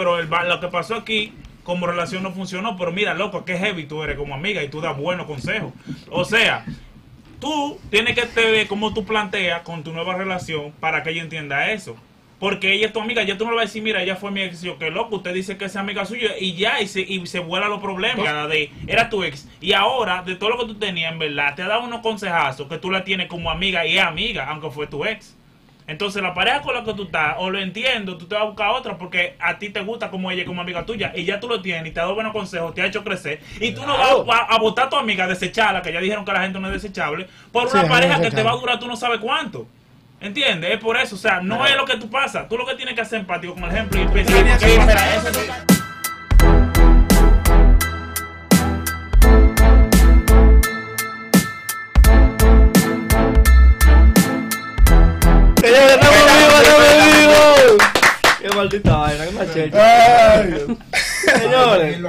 pero el, lo que pasó aquí como relación no funcionó, pero mira, loco, que heavy tú eres como amiga y tú das buenos consejos. O sea, tú tienes que te ver cómo tú planteas con tu nueva relación para que ella entienda eso. Porque ella es tu amiga, ya tú no le vas a decir, mira, ella fue mi ex, yo, que loco, usted dice que es amiga suya y ya, y se, y se vuela los problemas, la de, era tu ex. Y ahora, de todo lo que tú tenías, en verdad, te ha dado unos consejazos que tú la tienes como amiga y es amiga, aunque fue tu ex. Entonces, la pareja con la que tú estás, o lo entiendo, tú te vas a buscar otra porque a ti te gusta como ella, como amiga tuya, y ya tú lo tienes, y te ha dado buenos consejos, te ha hecho crecer, y tú no vas a, a votar a tu amiga, desecharla, que ya dijeron que la gente no es desechable, por una pareja que te va a durar tú no sabes cuánto. ¿Entiendes? Es por eso, o sea, no es lo que tú pasas, tú lo que tienes que hacer empático con el ejemplo y pensar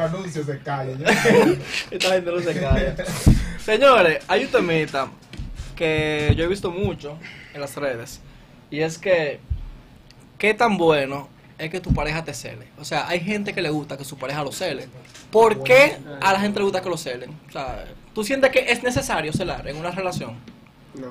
los anuncios se callan. Esta gente no se calla. Señores, hay un temita que yo he visto mucho en las redes. Y es que, ¿qué tan bueno es que tu pareja te cele? O sea, hay gente que le gusta que su pareja lo cele. ¿Por qué a la gente le gusta que lo celen? O sea, ¿tú sientes que es necesario celar en una relación? No,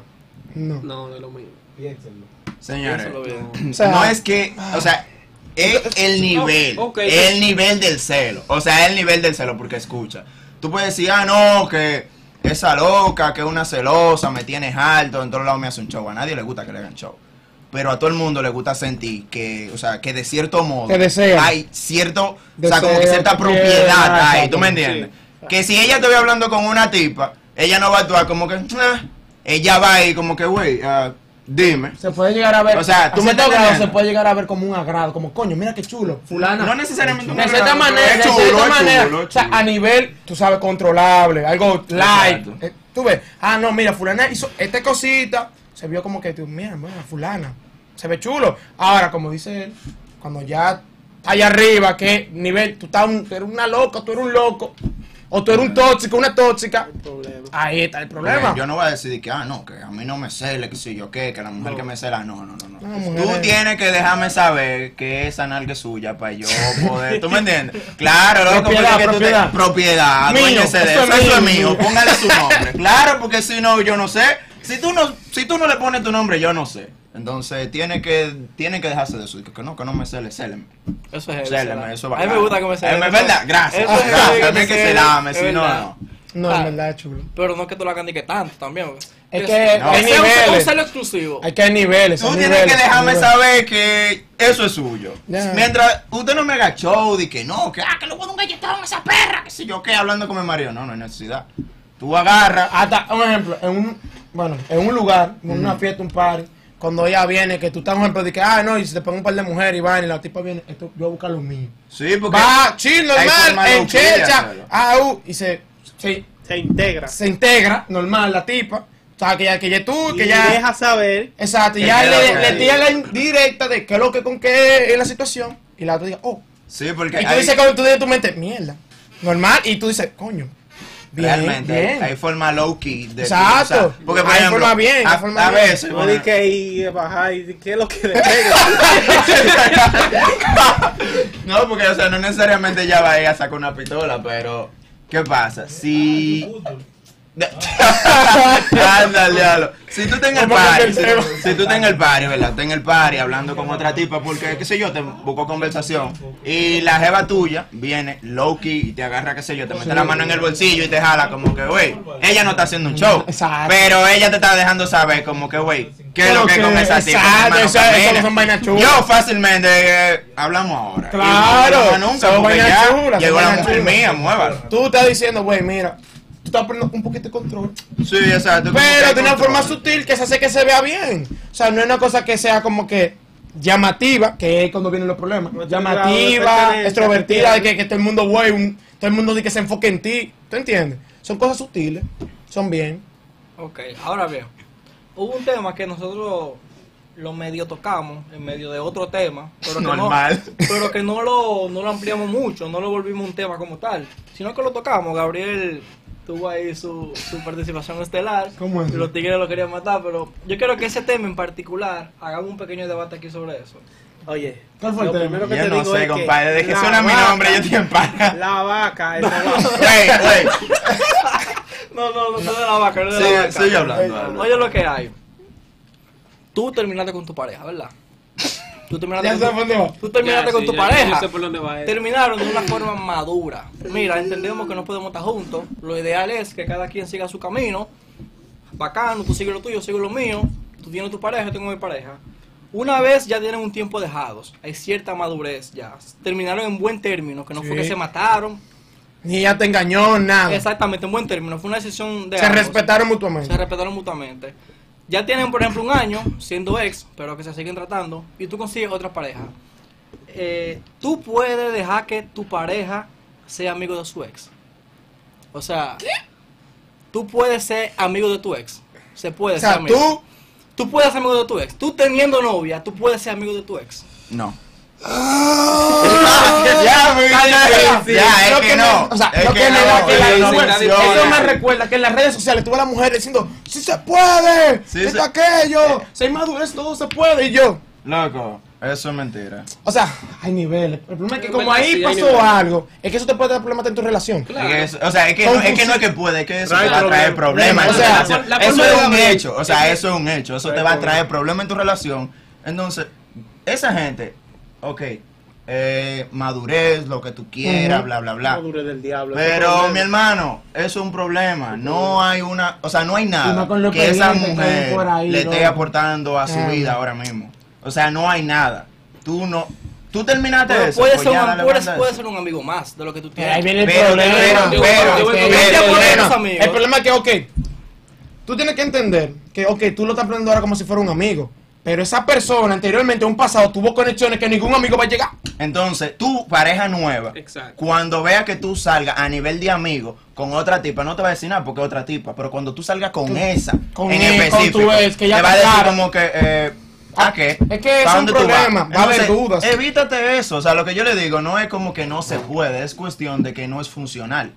No. no, no es lo mío. Piénsenlo. Señores, Piénsalo bien. O sea, no es que, o sea, es el nivel, el nivel del celo, o sea, el nivel del celo, porque escucha, tú puedes decir, ah, no, que esa loca, que es una celosa, me tienes alto, en todos lados me hace un show, a nadie le gusta que le hagan show. Pero a todo el mundo le gusta sentir que, o sea, que de cierto modo hay cierto, o sea, como que cierta que quiera, propiedad ahí. ¿tú me entiendes? Que si ella te ve hablando con una tipa, ella no va a actuar como que, "Ah", ella va ahí como que, güey, ah, dime. Se puede llegar a ver. O sea, tú me estás grado entendiendo. se puede llegar a ver como un agrado, como coño, mira qué chulo, fulana. No necesariamente un de cierta agrado, manera, de cierta manera, o sea, a nivel, tú sabes, controlable, algo light. Eh, tú ves, ah, no, mira, fulana hizo esta cosita, se vio como que, tú, mira, mira, fulana, se ve chulo. Ahora, como dice él, cuando ya allá arriba, que nivel, tú, estás un- tú eres una loca, tú eres un loco, o tú eres un tóxico, una tóxica, ahí está el Porque problema. Yo no voy a decir que, ah, no, que a mí no me cele, que si yo qué, que la mujer que me cela, no, no, no. no. Tú tienes que dejarme saber que esa nalga es suya para yo poder, ¿tú me entiendes? Claro, loco, porque Propiedad, es que tú te- propiedad. propiedad, Mío, duéñese de eso eso, es eso es mío. mío, póngale su nombre. Claro, porque si no, yo no sé. Si tú no, si tú no le pones tu nombre, yo no sé. Entonces, tiene que, tiene que dejarse de eso. Que no, que no me cele, céleme. Eso es Céleme, eso es A mí me gusta que me celen. Es verdad, gracias. Eso es Gracias, que que celame, es si no, no. No, Ah. en verdad es chulo. Pero no es que tú la candiques tanto también. Es que que No. hay un- un niveles. celo exclusivo. Hay que hay niveles. Tú tienes niveles, que dejarme saber que eso es suyo. Mientras usted no me haga show de que no, que ah, que le voy a dar un galletón a esa perra, que sé yo qué, hablando con mi marido. No, no hay necesidad. Tú agarras. Hasta un ejemplo, en un, bueno, en un lugar, en una fiesta, un party, cuando ella viene, que tú estás un ejemplo de que, ah, no, y se te pone un par de mujeres y van y la tipa viene, esto, yo voy a buscar lo mío. Sí, porque. Va, forma normal, en checha, ah, uh, y se, se, Se integra. se integra, normal, la tipa, o sea, que ya, que ya tú, Y que ya, deja saber. exacto, y ya le, le tira la indirecta de qué es lo que con qué es la situación, y la otra diga, oh, Sí, porque. y tú hay- dices cuando tú dices tu mente, mierda, normal, y tú dices, coño, bien, realmente hay- bien. hay forma low key de Exacto. o sea, porque por Hay ejemplo, forma bien, a, hay forma a veces No di que a bajar y qué es lo que le pega. no, porque o sea, no necesariamente ella va a ir a sacar una pistola, pero ¿qué pasa? Si Ándale, diablo. Si tú estás en el que party, si, tú estás en el party, ¿verdad? Estás en el party hablando con otra tipa porque, qué sé yo, te busco conversación. Y la jeva tuya viene low key y te agarra, qué sé yo, te mete la mano en el bolsillo y te jala como que, güey, ella no está haciendo un show. Exacto. Pero ella te está dejando saber como que, güey, ¿qué es lo que Pero con que- esa tipa? exacto, eso- no son vainas chulas. Yo fácilmente eh, hablamos ahora. Y Claro, no nunca son vainas ya chulas, son llegó la mujer mía, muévalo. Tú estás diciendo, güey, mira, estás poniendo un poquito de control. Sí, exacto. que Pero de una control. forma sutil que se hace que se vea bien. O sea, no es una cosa que sea como que llamativa, que es cuando vienen los problemas. No Llamativa, extrovertida, de que que, que todo el mundo, güey, un- todo el mundo de que se enfoque en ti. ¿Tú entiendes? Son cosas sutiles, son bien. Ok, ahora bien, hubo un tema que nosotros lo medio tocamos en medio de otro tema, pero que, Normal. No, pero que no, lo, no lo ampliamos mucho, no lo volvimos un tema como tal, sino que lo tocamos. Gabriel tuvo ahí su, su participación estelar, ¿Cómo es? y los tigres lo querían matar, pero yo quiero que ese tema en particular, hagamos un pequeño debate aquí sobre eso. Oye, ¿Cuál fue el lo tema? primero que Yo te no digo sé, es que compadre. De que suena mi vaca- nombre, yo estoy en pana. La vaca, esa vaca. Wey, wey. No, no, no, no de la vaca, no de la vaca. sigue hablando. Oye lo que hay. Tú terminaste con tu pareja, ¿verdad? Tú terminaste, Ya con, tu, tú terminaste Ya, con sí, tu ya, pareja. Yo sé por dónde va esto. Terminaron de una forma madura. Mira, entendemos que no podemos estar juntos. Lo ideal es que cada quien siga su camino. Bacano, tú sigues lo tuyo, yo sigo lo mío. Tú tienes tu pareja, yo tengo mi pareja. Una vez ya tienen un tiempo dejados, hay cierta madurez ya. Terminaron en buen término, que no fue que se mataron. Ni ella te engañó, nada. Exactamente, en buen término. Fue una decisión de Se ambos. respetaron mutuamente. Se respetaron mutuamente. Ya tienen, por ejemplo, un año siendo ex, pero que se siguen tratando, y tú consigues otra pareja. Eh, tú puedes dejar que tu pareja sea amigo de su ex. O sea, tú puedes ser amigo de tu ex. Se puede O ser sea, amigo. tú, Tú puedes ser amigo de tu ex. Tú teniendo novia, tú puedes ser amigo de tu ex. No. ya, muy bien. Ya, es que no. O sea, Es lo que que me da que es la mujer-. Eso me recuerda que en las redes sociales tuve a la mujer diciendo, si se puede, Sí, esto se- aquello, si hay madurez, todo se puede. Y yo, Loco, eso es mentira. o sea, hay niveles. El problema es que como ahí sí, pasó algo, es que eso te puede dar problemas en tu relación. Es que eso- o sea, es que, no, es que no es que puede, es que eso Trae te va a traer problemas. O sea, la Eso es un hecho, o sea, eso es un hecho. Eso te va a traer problemas en tu relación. Entonces, esa gente, ok, eh, madurez, lo que tú quieras, Ujú. bla, bla, bla. Madurez del diablo. Pero, mi hermano, eso es un problema. No hay una, o sea, no hay nada más con lo que esa que mujer por ahí, le esté aportando a su Ah. vida ahora mismo. O sea, no hay nada. Tú no, tú terminaste Pero eso. puede, pues ser un, puedes- puede eso. ser un amigo más de lo que tú Pero tienes. ahí viene el Pero, problema. pero, Es que- pero, pero, que-. El problema es que, ok, tú tienes que entender que, ok, tú lo estás aprendiendo ahora como si fuera un amigo. Pero esa persona anteriormente, en un pasado, tuvo conexiones que ningún amigo va a llegar. Entonces, tu pareja nueva, Exacto. cuando vea que tú salgas a nivel de amigo con otra tipa, no te va a decir nada porque es otra tipa, pero cuando tú salgas con esa, con en él, con específico, tu ex, que ya te va a decir como que, eh, ¿a qué? Es que es ¿Pa' un dónde tú vas? problema, va a haber dudas. Evítate eso, o sea, lo que yo le digo no es como que no se puede, es cuestión de que no es funcional.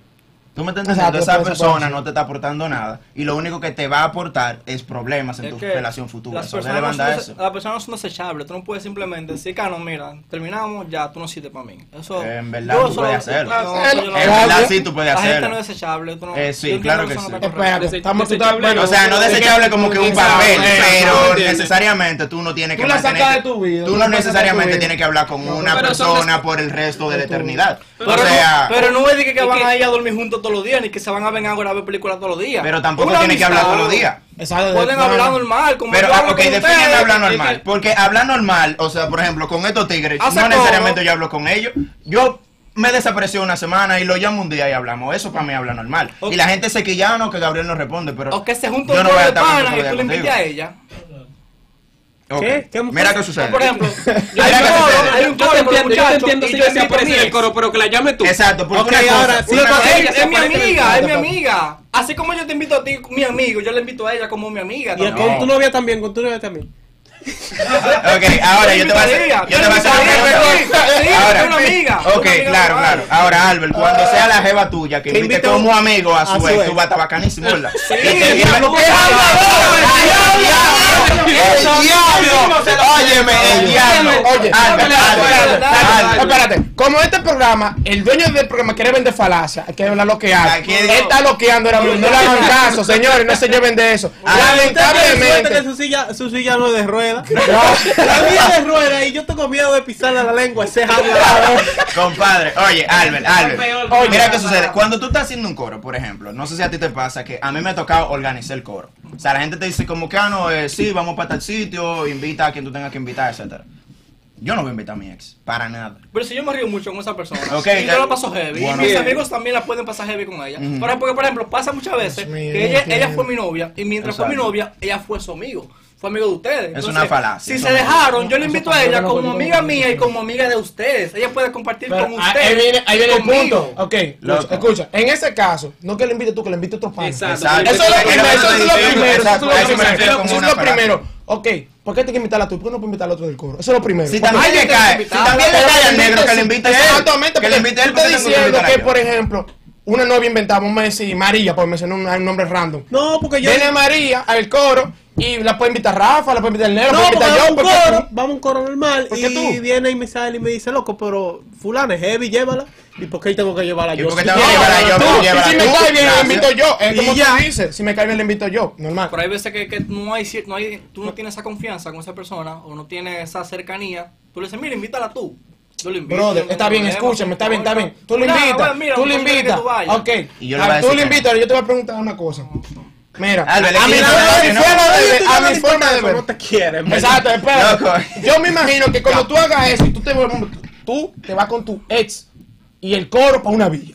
Tú me estás entendiendo, esa persona no te está aportando nada y lo único que te va a aportar es problemas en Es tu relación futura. Las personas, no eso. las personas no son desechables. Tú no puedes simplemente decir, Cano, mira, terminamos, ya tú no sirves para mí. Eso, en verdad tú eso puedes lo- hacerlo. no, En verdad sí tú puedes La gente hacerlo. no es desechable. Tú no, Eh, sí, claro que sí. Espérate, estamos, bueno, O sea, no desechable como que un papel, pero necesariamente tú no tienes Tú que la mantener- sacas de tu vida, Tú no necesariamente tienes que hablar con una persona por el resto de la eternidad. Pero, O sea, no, pero no es de que, van que- a ir a dormir juntos todos los días, ni que se van a venir ahora a ver películas todos los días. pero tampoco Una tienes que hablar todos los días. Exacto, Pueden no, hablar no. normal, como Pero, yo ah, hablo ok, con ustedes, hablar que- normal. Porque hablar normal, o sea, por ejemplo, con estos tigres, Hace no necesariamente yo hablo con ellos. Yo me desapareció una semana y lo llamo un día y hablamos. Eso para mí habla normal. Y la gente se quilla, no, que Gabriel no responde, pero. O que se juntan yo un no voy a de estar pana junto y tú le invites a ella. ¿Qué? ¿Qué? Mira qué sucede. Por ejemplo, hay un coro, hay un Yo coro te con los entiendo, yo te entiendo si yo se aparece en el coro, pero que la llame tú. Exacto, porque ahora, sí, es se mi amiga, es mi amiga. Así como yo te invito a ti, mi amigo, yo le invito a ella como mi amiga. Y con tu novia también, con tu novia también. Ok, ahora yo te voy a hacer, yo te voy a hacer yo una pregunta. Ahora, ok, claro, claro. Ahora, Albert, cuando sea la jeva tuya que invite como amigo a su ex, tú vas a estar bacanísimo, ¿verdad? Sí, ¡El ¿qué diablo! ¡El diablo! Óyeme, el diablo. Oye, Albert, Albert. Espérate, como este programa, el dueño del programa quiere vender falacia, hay que hablar lo que hace. Él está loqueando no le hagan caso, señores, no se lleven de eso. Ah, que Lamentablemente. su silla, su silla no es de rueda. La mía es de rueda y yo tengo miedo de pisarle la lengua. Ese. Compadre, oye, Albert, Albert. Mira qué sucede. Cuando tú estás haciendo un coro, por ejemplo, no sé si a ti te pasa que a mí me ha tocado organizar el coro. O sea, la gente te dice como que, ah, no, eh, sí, vamos para tal sitio, invita a quien tú tengas que invitar, etcétera. Yo no voy a invitar a mi ex, para nada. Pero si yo me río mucho con esa persona, y yo la paso heavy, bueno. y mis Bien. amigos también la pueden pasar heavy con ella. Ujú. Pero porque, por ejemplo, pasa muchas veces mío, que ella, fue mi novia, y mientras fue mi novia, ella fue su amigo. Fue amigo de ustedes. Es una falacia, Si se no- dejaron, yo le invito a ella como amiga mía y como amiga de ustedes. Ella puede compartir Pero, con ah, ustedes. ahí viene, ahí viene y el punto. Ok, Loco. escucha, escucha, en ese caso, no que le invite tú, que le invite otro pana. Exacto. Exacto. Eso es lo primero, eso es lo primero, eso es lo a primero. Ok, ¿por qué tienes que invitarla tú? ¿Por qué no puedes invitar al otro del coro? Eso es lo primero. Si también le cae, si también le cae al negro, que le invite-. Exactamente, Que le invite él, porque estás diciendo invitar a que, por ejemplo, una novia inventada, vamos a decir María, por mencionar un, un nombre random. No, porque yo. Viene María al coro y la puede invitar Rafa, la puede invitar el negro, la No, puede invitar vamos yo. un porque coro, tú- vamos a un coro normal ¿Por y tú? viene y me sale y me dice, loco, pero fulana es heavy, llévala. ¿Y por qué tengo que llevarla ¿Y yo? por qué tengo que llevarla yo? tú. Y si me cae bien, gracias. invito yo. Es Y como ya. tú dices. Si me cae bien, le invito yo. Normal. Pero hay veces que, que no hay, no hay, tú no tienes esa confianza con esa persona o no tienes esa cercanía. Tú le dices, mira, invítala tú. Yo lo invito. Brother, no está bien, escúchame, está bien, está bien. Tú lo invitas, tú lo no invitas. tú vayas. Ok, Y yo le Ah, voy a tú decir lo que invitas, yo te voy a preguntar una cosa. Mira, Albert, a mi, le no, forma de ver, Tú a no mi forma de ver. No te quieren. Exacto, espera. Loco. Yo me imagino que cuando tú hagas eso y tú te tú te vas con tu ex y el coro para una villa.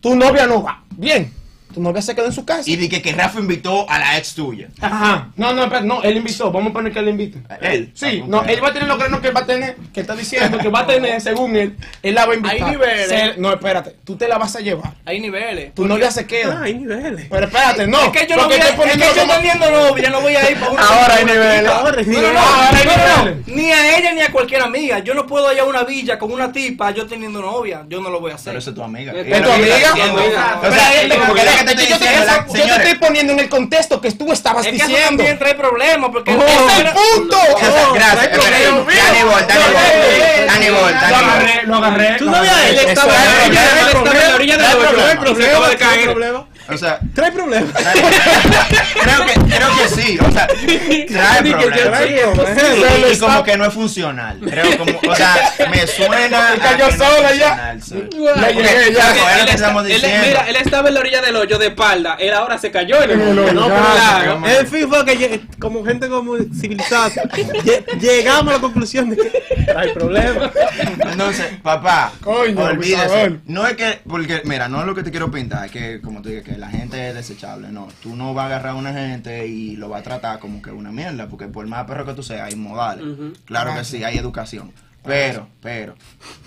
Tu novia no va. Bien. Tu novia se quedó en su casa. Y dije que Rafa invitó a la ex tuya. Ajá. No, no, espera, no, él invitó. Vamos a poner que él invite. Él. Sí, Ah, no, él va a tener lo que no que él va a tener, que está diciendo que va a tener, según él, él la va a invitar. Hay niveles. Se- no, espérate, tú te la vas a llevar. Hay niveles. Tu novia se queda. Ah, hay niveles. Pero espérate, no. es que yo no voy a, estoy es que yo como- teniendo novia no voy a ir para una Ahora hay niveles. Ahora hay No, no, niveles. no, Ahora hay no, no, niveles. Ni a ella ni a cualquier amiga. Yo no puedo ir a una villa con una tipa yo teniendo novia. Yo no lo voy a hacer. Pero eso es tu amiga. Es ¿Es tu amiga? O sea, Pero, como que pero, es que te es que estoy yo te- yo te estoy poniendo en el contexto que tú estabas Es que eso diciendo. también trae problemas porque ¡Ese es el punto! Gracias, Oh. Dani Bol, Dani Bol, Dani Bol, Lo agarré, lo agarré. Tú no habías él Eso estaba es en la orilla, problema. él estaba en la orilla del problema. O sea, Trae problema. creo que, creo que sí. O sea, trae problemas. Y, y como que no es funcional. Creo como, o sea, me suena. a cayó sola ya. mira, él estaba en la orilla del hoyo de espalda. Él ahora se cayó en el hoyo. No, claro. En fin, fue que como gente como civilizada lle- llegamos a la conclusión de que trae problemas. Entonces, papá, Coño, olvídese. No es que, porque, mira, no es lo que te quiero pintar, es que, como te dije, que la gente es desechable. No, tú no vas a agarrar a una gente y lo vas a tratar como que una mierda, porque por más perro que tú seas, hay modales. Claro que sí, hay educación. Pero, pero,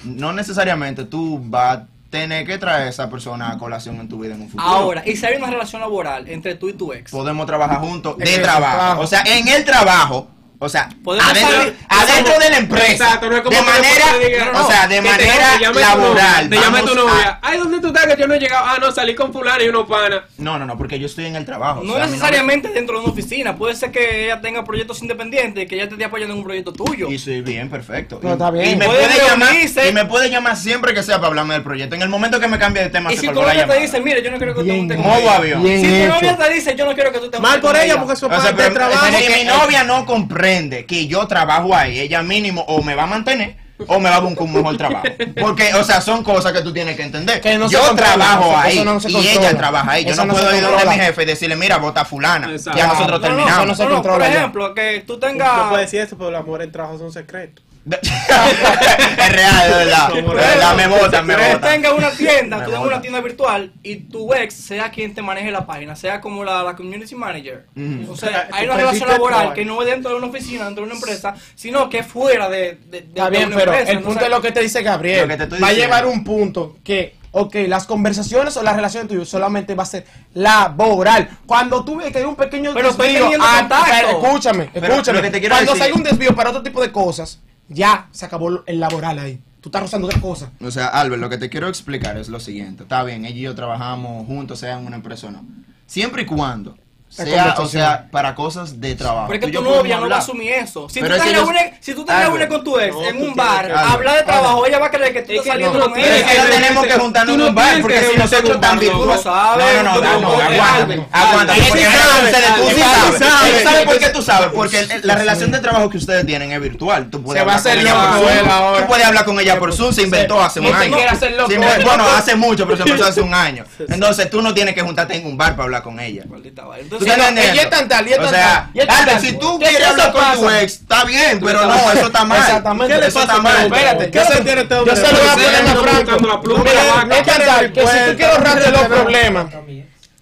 no necesariamente tú vas a tener que traer a esa persona a colación en tu vida en un futuro. Ahora, y si hay una relación laboral entre tú y tu ex, podemos trabajar juntos de trabajo. trabajo. O sea, en el trabajo. O sea, Podemos adentro, salir- adentro de la empresa. Exacto, no es como de manera, te diga, no, o sea, de te- manera te laboral. Te llame tu novia. Ay, ¿dónde tú estás? Que yo no he llegado. Ah, no, salí con fulano y uno pana. No, no, no, porque yo estoy en el trabajo. no o sea, necesariamente dentro de una oficina, puede ser que ella tenga proyectos independientes y que ella te esté apoyando en un proyecto tuyo. Y soy bien, perfecto. No, y, está bien. y me Puede puede llamar, y me puede llamar siempre que sea para hablarme del proyecto. En el momento que me cambie de tema, Y se si tu novia te dice, mire, yo no quiero que tú te avión. Bien Si tu novia te dice, yo no quiero que tú te Mal por ella, porque eso sea, parte pero, del trabajo. pero si mi novia no comprende que yo trabajo ahí, ella mínimo o me va a mantener o me va a buscar un mejor trabajo. Porque, o sea, son cosas que tú tienes que entender. Que no yo controla, trabajo ahí no y ella trabaja ahí. Yo Eso no, puedo ir donde mi jefe y decirle, mira, vota fulana. Exacto. Ya nosotros No, no, terminamos. no, no se no, no, controla Por ya. ejemplo, que tú No tengas... puedo decir eso, pero el amor en trabajo son secretos. es real, de verdad. De verdad, me votan, me votan. tengas una tienda, tú tengas botan. una tienda virtual y tu ex sea quien te maneje la página, sea como la, la community manager. O sea, hay una relación laboral que no es dentro de una oficina, dentro de una empresa, sino que es fuera de, de, de- Está de bien, una pero empresa. el punto es lo que te dice Gabriel. Lo que te estoy va a llevar un punto que, ok, las conversaciones o las relaciones tuyas solamente va a ser laboral. Cuando tú ves que hay un pequeño Pero estoy desvío, teniendo ah, contacto. pero escúchame, Pero escúchame. lo que te quiero Cuando decir- hay un desvío para otro tipo de cosas, ya se acabó el laboral ahí. Tú estás rozando otra cosa. O sea, Albert, lo que te quiero explicar es lo siguiente. Está bien, ella y yo trabajamos juntos, sea en una empresa o no. Siempre y cuando sea, o sea, para cosas de trabajo. Porque tu novia no va a asumir eso. Si Pero tú te reúnes, si tú te reúnes con tu ex no, en un bar, quieres- a hablar de trabajo, ella va a creer que tú Es estás saliendo no, con no Pero es ella. no tenemos que juntarnos no en un bar, porque que si nosotros también... Tú- Tú sabes, No, no, no, no, no, aguántame, Albert, porque no, tú sabes, sabes por qué tú sabes, porque el- la relación de trabajo que ustedes tienen es virtual, tú puedes Se va a hablar con hacer ella por tú puedes hablar con ella por Zoom, se inventó hace un no año. bueno, hace mucho, pero se empezó hace un año. Entonces tú no tienes que juntarte en un bar para hablar con ella. Maldita vaina. ¿Tú Entonces, no, y es tan tal, y es O tan sea, tal, y es tan Albert, tal. si tú ¿Qué quieres hablar con tu ex, está bien, pero no, eso está mal. Exactamente. ¿Qué le Eso pasa está mal. Espérate, ¿Qué yo se tiene este Yo hombre? se lo voy a poner a Franco. Mira, es tan tal que si tú quieres ahorrarte los problemas,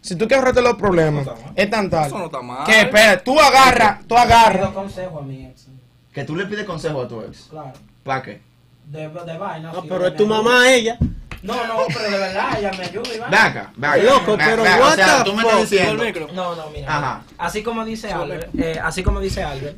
si tú quieres ahorrarte los problemas, es tan tal Eso no está mal. que espera, tú agarras, tú agarras. consejo a mi ex. Que tú le pides consejo a tu ex. Claro. ¿Para qué? De, de vaina. No, sí, pero es tu mamá ella. No, no, pero de verdad, ella me ayuda y va. Ve acá, ve acá. Loco, Ve- pero what O sea, the tú me estás diciendo. micro. No, no, mira. Ajá. Así como dice. Albert, eh, así como dice Albert,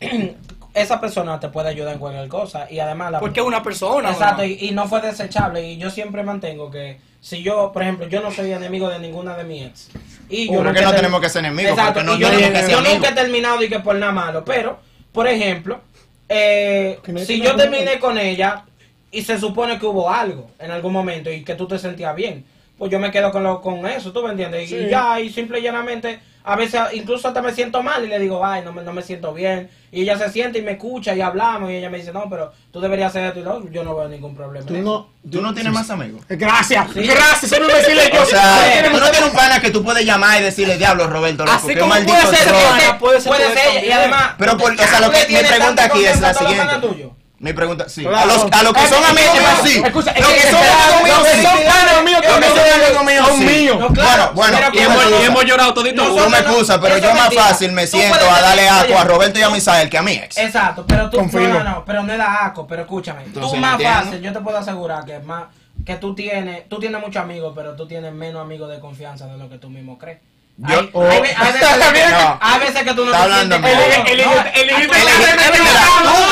esa persona te puede ayudar en cualquier cosa. Y además la Porque es una persona. Exacto, y, y no fue desechable. Y yo siempre mantengo que si yo, por ejemplo, yo no soy enemigo de ninguna de mis ex. Y yo Porque nunca no tenemos que ser enemigos, Exacto, porque no y yo, tenemos que ser yo nunca he terminado y que por nada malo. Pero, por ejemplo, eh, no si yo terminé con ella y se supone que hubo algo en algún momento y que tú te sentías bien, pues yo me quedo con, lo, con eso, ¿tú me entiendes? Y ya, y simple y llanamente, a veces incluso hasta me siento mal y le digo, ay, no me, no me siento bien. Y ella se siente y me escucha y hablamos y ella me dice, no, pero tú deberías hacer esto y lo otro". Yo no veo ningún problema. Tú no, Tú no tienes más amigos. Gracias, gracias, eso me decirle yo. O sea, tú no tienes un pana que tú puedes llamar y decirle, diablo, Roberto, loco, Así qué como maldito puede ser troll". pana, puede ser puede ser, y además... Pero, por- o sea, lo ¿tú que tienes pregunta aquí es la siguiente. Mi pregunta, sí. Claro. A los, a los que son amigos míos, sí. Escucha, Los que es son amigos míos, los que sí. son panas míos, Los que son amigos míos, son sí. míos. Bueno, bueno, Y hemos, y excusas. hemos llorado todito. No, Tú me excusas, pero yo es más fácil me siento a darle asco a Roberto y a Misael que a mi ex. Exacto, pero tú no, no, no, pero no es la ACO, pero escúchame. Tú más fácil, yo te puedo asegurar que más que tú tienes, tú tienes muchos amigos, pero tú tienes menos amigos de confianza de lo que tú mismo crees. Yo- hay, oh. hay hay veces, No. hay veces que tú no Está hablando el-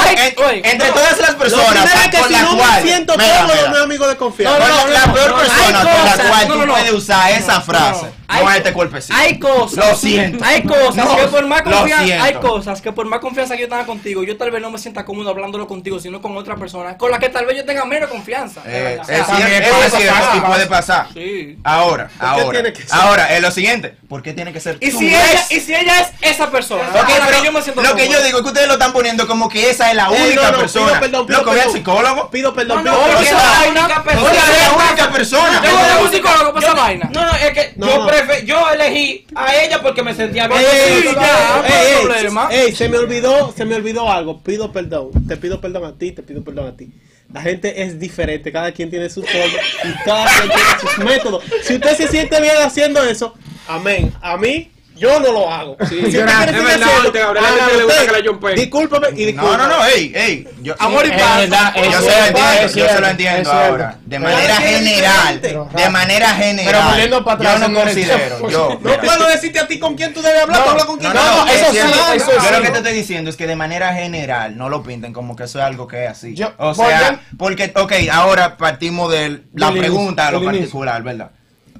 En- entre todas las personas que si la no cual me siento mira, cómodo, mira. no es amigo de confianza. No, no, la peor no, persona por la cual no, tú puedes usar esa frase Hay- este cuerpecito. Hay cosas. Lo siento. Hay cosas No, que por más confianza. Hay cosas que por más confianza que yo tenga contigo, yo tal vez no me sienta cómodo hablándolo contigo, sino con otra persona, con la que tal vez yo tenga menos confianza. Eh, O es sea, cierto, puede pasar. Sí. Ahora, ahora, ahora, es lo siguiente. ¿Por qué tiene que ser Y si, ella, y si ella es esa persona, Ok, con la pero que yo me siento lo que yo digo es que ustedes lo están poniendo como que esa es la única no, no, persona. Pido perdón, pido perdón. psicólogo. Pido perdón, No, pido no, perdón. es la única persona. es la única persona. Yo voy a un psicólogo para esa vaina. No, no, es que No, yo no. prefe- yo elegí a ella porque me sentía bien. Ey, Sí, ey, ya, ey, no hay ey, problema. ey, se me olvidó, se me olvidó algo. Pido perdón. Te pido perdón a ti, te pido perdón a ti. La gente es diferente, cada quien tiene su forma y cada quien tiene sus métodos. Si usted se siente bien haciendo eso, amén. A mí, yo no lo hago. Si gracias. Es verdad, Gabriel, a le gusta que la jumpen. Discúlpame y No, discúlpame. no, no, ey, ey. Yo, Amor y paz. yo se lo entiendo, es yo se lo entiendo ahora. De manera general, de manera general. volviendo para atrás, yo no considero, yo. No mira, puedo decirte a ti con quién tú debes hablar, tú hablas con No, quien no, no, eso es sí, cierto. eso Yo sí. lo que te estoy diciendo es que de manera general no lo pinten como que eso es algo que es así. Yo- o sea, porque, ok, ahora partimos de la pregunta a lo particular, ¿verdad?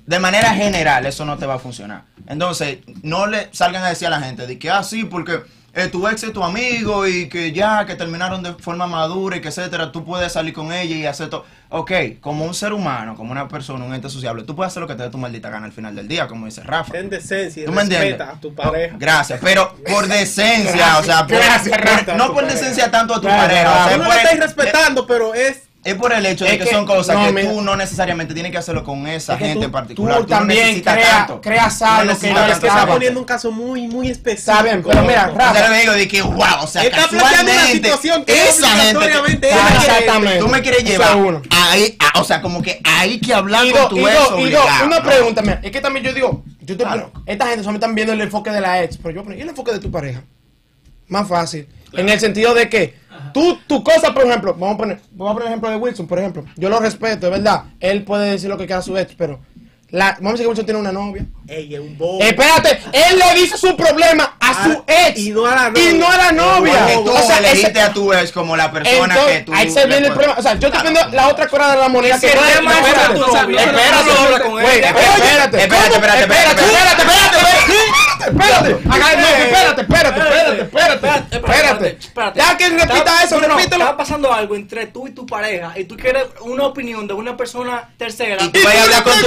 De manera general eso no te va a funcionar. Entonces, no le salgan a decir a la gente de que, ah, sí, porque eh, tu ex es tu amigo y que ya, que terminaron de forma madura y que etcétera, tú puedes salir con ella y hacer todo. Ok, como un ser humano, como una persona, un ente sociable, tú puedes hacer lo que te dé tu maldita gana al final del día, como dice Rafa. Ten decencia ¿Tú me entiendes? a tu pareja. Gracias, pero por decencia, o sea, por- Gracias, por- no por pareja. decencia tanto a tu Gracias, pareja, o sea, Tú es no la el, estás respetando, pero es es por el hecho de que, que- son cosas no, que tú no necesariamente tienes que hacerlo con esa Es que gente tú- en particular. tú también necesitas crea- tanto. creas algo que necesitas no es que está poniendo un caso muy, muy específico. Está bien, pero mira, O sea, Rafa, lo digo de que, wow, o sea, Está planteando una situación que esa gente, me Exactamente. tú me quieres llevar es uno. ahí, a- o sea, como que hay que hablar Y con tu y ex y obligado, una ¿no? pregunta, mira, es que también yo digo, yo te Claro. esta gente solamente están viendo el enfoque de la ex, pero yo, ¿y el enfoque de tu pareja? Más fácil. En el sentido de que tú, tu cosa, por ejemplo, vamos a poner, vamos a poner el ejemplo de Wilson, por ejemplo. Yo lo respeto, es verdad. Él puede decir lo que quiera a su ex, pero la, vamos a decir que Wilson tiene una novia. Ey, es un bobo. Espérate, él le dice su problema a su ex y no a la novia. y no a la novia. Porque tú O sea, elegiste a tu ex como la persona entonces, que tú... ahí se viene el problema. O sea, yo estoy viendo la otra cara de la moneda que no es- espérate, espérate, espérate, ella. espérate, espérate, espérate, espérate, espérate, espérate, Haga- no, espérate, espérate, espérate, espérate, espérate, espérate. Ya que repita eso, repítelo. Está pasando algo entre tú y tu pareja y tú quieres una opinión de una persona tercera. Y tú vas a hablar con tu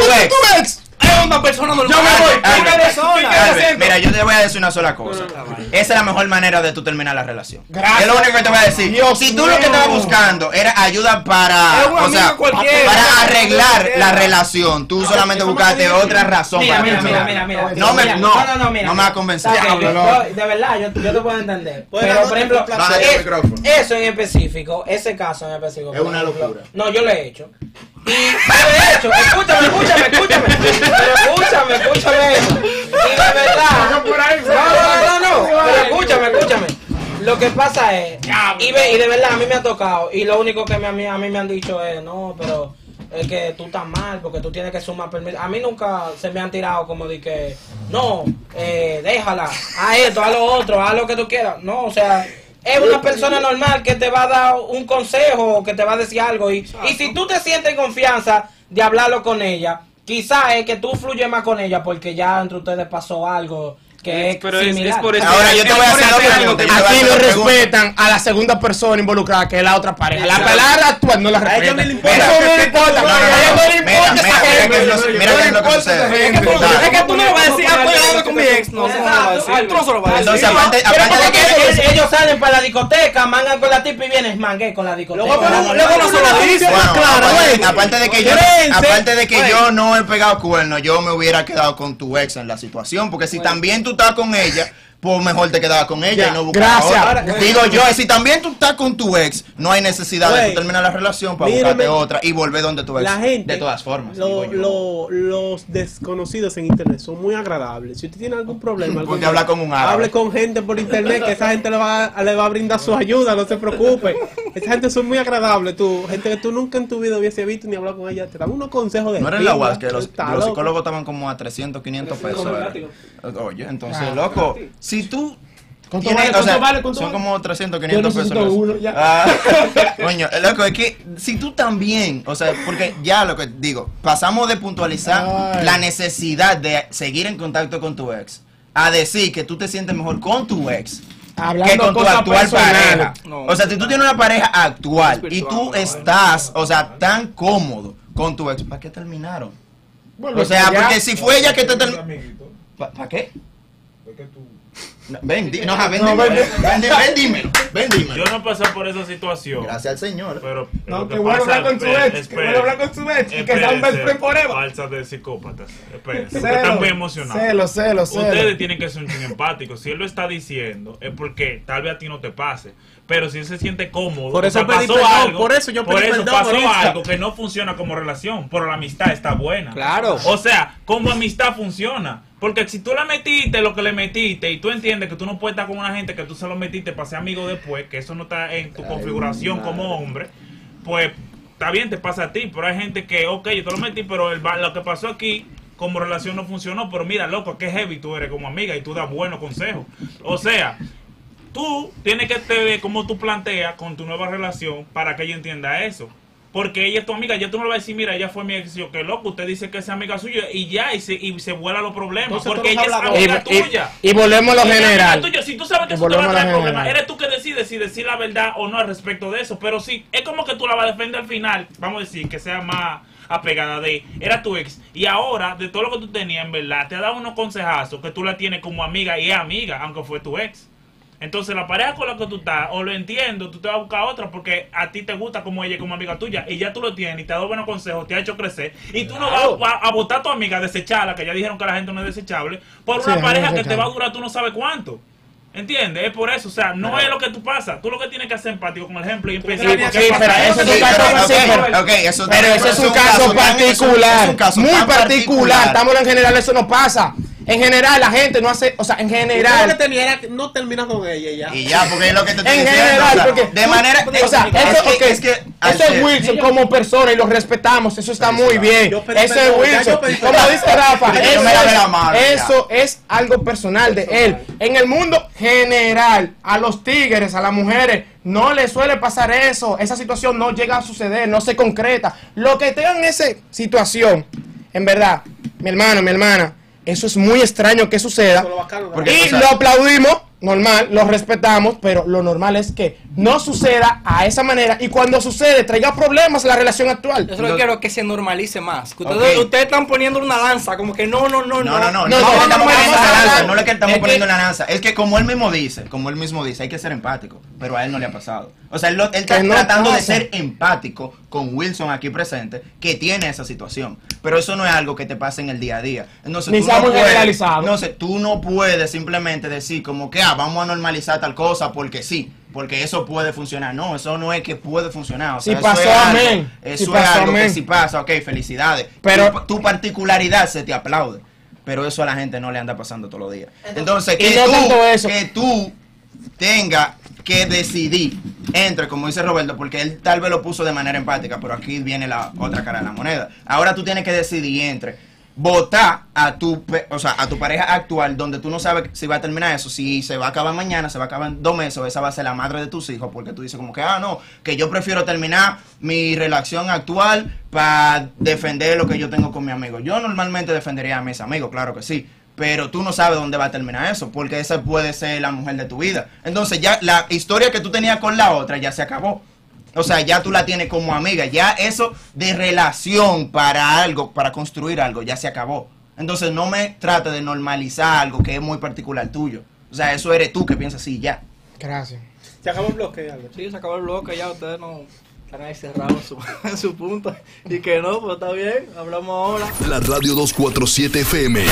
ex. Una persona normal. Yo me voy. Albert. Albert, mira, yo te voy a decir una sola cosa. Esa es la mejor manera de tú terminar la relación. Gracias. Es lo único que te voy a decir. Dios si tú lo que estabas buscando era ayuda para, o sea, para arreglar la relación, tú solamente buscaste otra razón Mira, para mira, mira, terminar. mira, mira. No me, Mira, no, no, no, mira, no me mira. va a convencer. Está bien, Diablo, yo- loco. de verdad, yo, yo te puedo entender. Pero, por ejemplo, eso en específico, ese caso en específico. Es una locura. No, yo lo he hecho. Y yo lo he hecho. Escúchame, escúchame, escúchame. Escúchame, escúchame. Y de verdad. No, no, no, no. Pero escúchame, escúchame. Lo que pasa es, y, ve, y de verdad a mí me ha tocado, y lo único que me- a, mí, a mí me han dicho es, no, pero es que tú estás mal porque tú tienes que sumar permiso. A mí nunca se me han tirado como de que, no, eh, déjala, haz esto, haz lo otro, haz lo que tú quieras. No, o sea, es una persona normal que te va a dar un consejo o que te va a decir algo. Y, y si tú te sientes en confianza de hablarlo con ella, quizás es que tú fluyes más con ella porque ya entre ustedes pasó algo que es, Pero es- es por eso- Ahora yo te voy a hacer eso otra algo que- Aquí no respetan a la segunda persona involucrada, que es la otra pareja. La palabra actual no la A ellos respetan. ni le importa. Eso no le importa. No, no, A no, ellos no le importa mira, esa mira gente. qué es lo- No mira le importa. Es que tú, no le vas a decir, ah, estoy hablando poner con mi ex. No, eso. Tú no se lo vas a decir. Entonces, aparte, aparte de porque que ellos, salen para la discoteca, mangan con la tipa y vienes mangué con la discoteca. Luego, no se lo dice. Bueno, Claro, aparte, de que yo, aparte de que yo no he pegado cuerno, yo me hubiera quedado con tu ex en la situación, porque si también tú estás con ella, pues mejor te quedabas con ella Ya. y no buscabas Gracias. otra. Ahora- Digo yo, si también tú estás con tu ex, no hay necesidad de tú terminar la relación para Mírame. buscarte otra y volver donde tu ex. La gente, de todas formas. lo- los desconocidos en internet son muy agradables. Si usted tiene algún problema, algún Ponte a hablar con un árabe. hable con gente por internet que esa gente le va, le va a brindar su ayuda, no se preocupe. Esa gente son muy agradables, tú, gente que tú nunca en tu vida hubiese visto ni hablado con ella, te dan unos consejos de No era en la UAS que los, los psicólogos estaban como a 300, 500 pesos. Oye, entonces, Ah, loco, si tú ¿Cuánto tienes- vale? o sea, ¿Cuánto vale? ¿Cuánto son vale? como 300, 500 Yo pesos. uno, ya. Ah, coño, loco, es que si tú también, o sea, porque ya lo que digo, pasamos de puntualizar Ay. la necesidad de seguir en contacto con tu ex a decir que tú te sientes mejor con tu ex Hablando que con tu actual pareja. No. o sea, si tú tienes una pareja actual y tú estás, o sea, tan cómodo con tu ex, ¿para qué terminaron? Vuelve O sea, porque si fue ella que te terminó. ¿Para qué? es que tú- No, ven, di- no, ajá, ven, No, dímelo, ven, ven, ven, ven, dímelo, ven, dímelo. Yo no he pasado por esa situación. Gracias al Señor. Pero No, que vuelva a hablar con su ex, que a hablar con su ex, y que espere, sean best friend forever. Falsa de psicópatas. Espérense, están muy emocionados. Celo, celo, celo. Ustedes tienen que ser un chin empático. Si él lo está diciendo, es porque tal vez a ti no te pase. Pero si él se siente cómodo, Por o eso sea, pedí pasó perdón, algo, por eso yo por eso pasó algo que no funciona como relación, pero la amistad está buena. Claro. O sea, como amistad funciona. Porque si tú le metiste lo que le metiste y tú entiendes que tú no puedes estar con una gente que tú se lo metiste para ser amigo después, que eso no está en tu configuración como hombre, pues está bien, te pasa a ti. Pero hay gente que, ok, yo te lo metí, pero el, lo que pasó aquí como relación no funcionó. Pero mira, loco, que heavy tú eres como amiga y tú das buenos consejos. O sea, tú tienes que te ver cómo tú planteas con tu nueva relación para que ella entienda eso. Porque ella es tu amiga, ya tú no le vas a decir, mira, ella fue mi ex, yo que loco, usted dice que es amiga suya y ya, y se, y se vuela los problemas. Entonces, porque ella es amiga Y, tuya. y volvemos a lo general. tuya. Si tú sabes que eso te va a traer problemas, eres tú que decides si decir la verdad o no al respecto de eso. Pero sí, es como que tú la vas a defender al final, vamos a decir, que sea más apegada de, era tu ex. Y ahora, de todo lo que tú tenías, en verdad, te ha dado unos consejazos que tú la tienes como amiga y es amiga, aunque fue tu ex. Entonces la pareja con la que tú estás, o lo entiendo, tú te vas a buscar otra porque a ti te gusta como ella, como amiga tuya, y ya tú lo tienes, y te ha dado buenos consejos, te ha hecho crecer, y tú no vas a, a votar a tu amiga, desecharla, que ya dijeron que la gente no es desechable, por Sí, una pareja que te va a durar tú no sabes cuánto. ¿Entiendes? Es por eso, o sea, no es lo que tú pasa. Tú lo que tienes que hacer empático con el ejemplo y empezar Sí, sí, pero eso es un caso pero, ese es un caso particular, muy particular. Estamos en general, eso no pasa. En general, la gente no hace, o sea, en general. que no terminas con ella y ya. Y ya, porque es lo que te estoy En diciendo. general, o sea, porque de manera. o sea, es eso, que- es que al eso es Wilson como persona y lo respetamos, eso está muy bien. Eso es Wilson. Como dice Rafa, eso, es, eso es algo personal de él. En el mundo general, a los tigres, a las mujeres, no les suele pasar eso. Esa situación no llega a suceder, no se concreta. Lo que tengan esa situación, en verdad, mi hermano, mi hermana, eso es muy extraño que suceda. Porque- Y o sea- lo aplaudimos, normal, lo respetamos, pero lo normal es que no suceda a esa manera y cuando sucede traiga problemas en la relación actual. Yo solo Lo- quiero que se normalice más. Que ustedes, están poniendo una lanza, como que no, no, no, No, no, no, no, No, que no, le estamos no, poniendo a la lanza, no es que estamos Es que- poniendo la lanza, es que como él mismo dice, como él mismo dice, hay que ser empático, pero a él no le ha pasado. O sea, él, lo- él está Que no tratando de pasa. ser empático con Wilson aquí presente, que tiene esa situación, pero eso no es algo que te pase en el día a día. Entonces, Ni tú no puedes, no sé, tú no puedes simplemente decir como que, ah, vamos a normalizar tal cosa porque sí. Porque eso puede funcionar. No, eso no es que puede funcionar. O sea, Si eso pasó, es algo- amén. Eso Si es pasó, algo que amén. si pasa, ok, felicidades. Pero- tu, tu particularidad se te aplaude. Pero eso a la gente no le anda pasando todos los días. Entonces, que no tú, eso. que tú tenga que decidir entre, como dice Roberto, porque él tal vez lo puso de manera empática, pero aquí viene la otra cara de la moneda. Ahora tú tienes que decidir entre votar a tu, o sea, a tu pareja actual donde tú no sabes si va a terminar eso, si se va a acabar mañana, se va a acabar en dos meses, o esa va a ser la madre de tus hijos, porque tú dices como que, ah, no, que yo prefiero terminar mi relación actual para defender lo que yo tengo con mi amigo. Yo normalmente defendería a mis amigos, claro que sí. Pero tú no sabes dónde va a terminar eso, porque esa puede ser la mujer de tu vida. Entonces ya la historia que tú tenías con la otra ya se acabó. O sea, ya tú la tienes como amiga. Ya eso de relación para algo, para construir algo, ya se acabó. Entonces no me trate de normalizar algo que es muy particular tuyo. O sea, eso eres tú que piensas así, ya. Gracias. Se acabó el bloque, Albert. Sí, se acabó el bloque ya, ustedes no están ahí cerrados en su, en su punto. Y que no, pues está bien, hablamos ahora. La Radio 247 FM,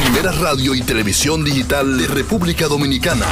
primera radio y televisión digital de República Dominicana.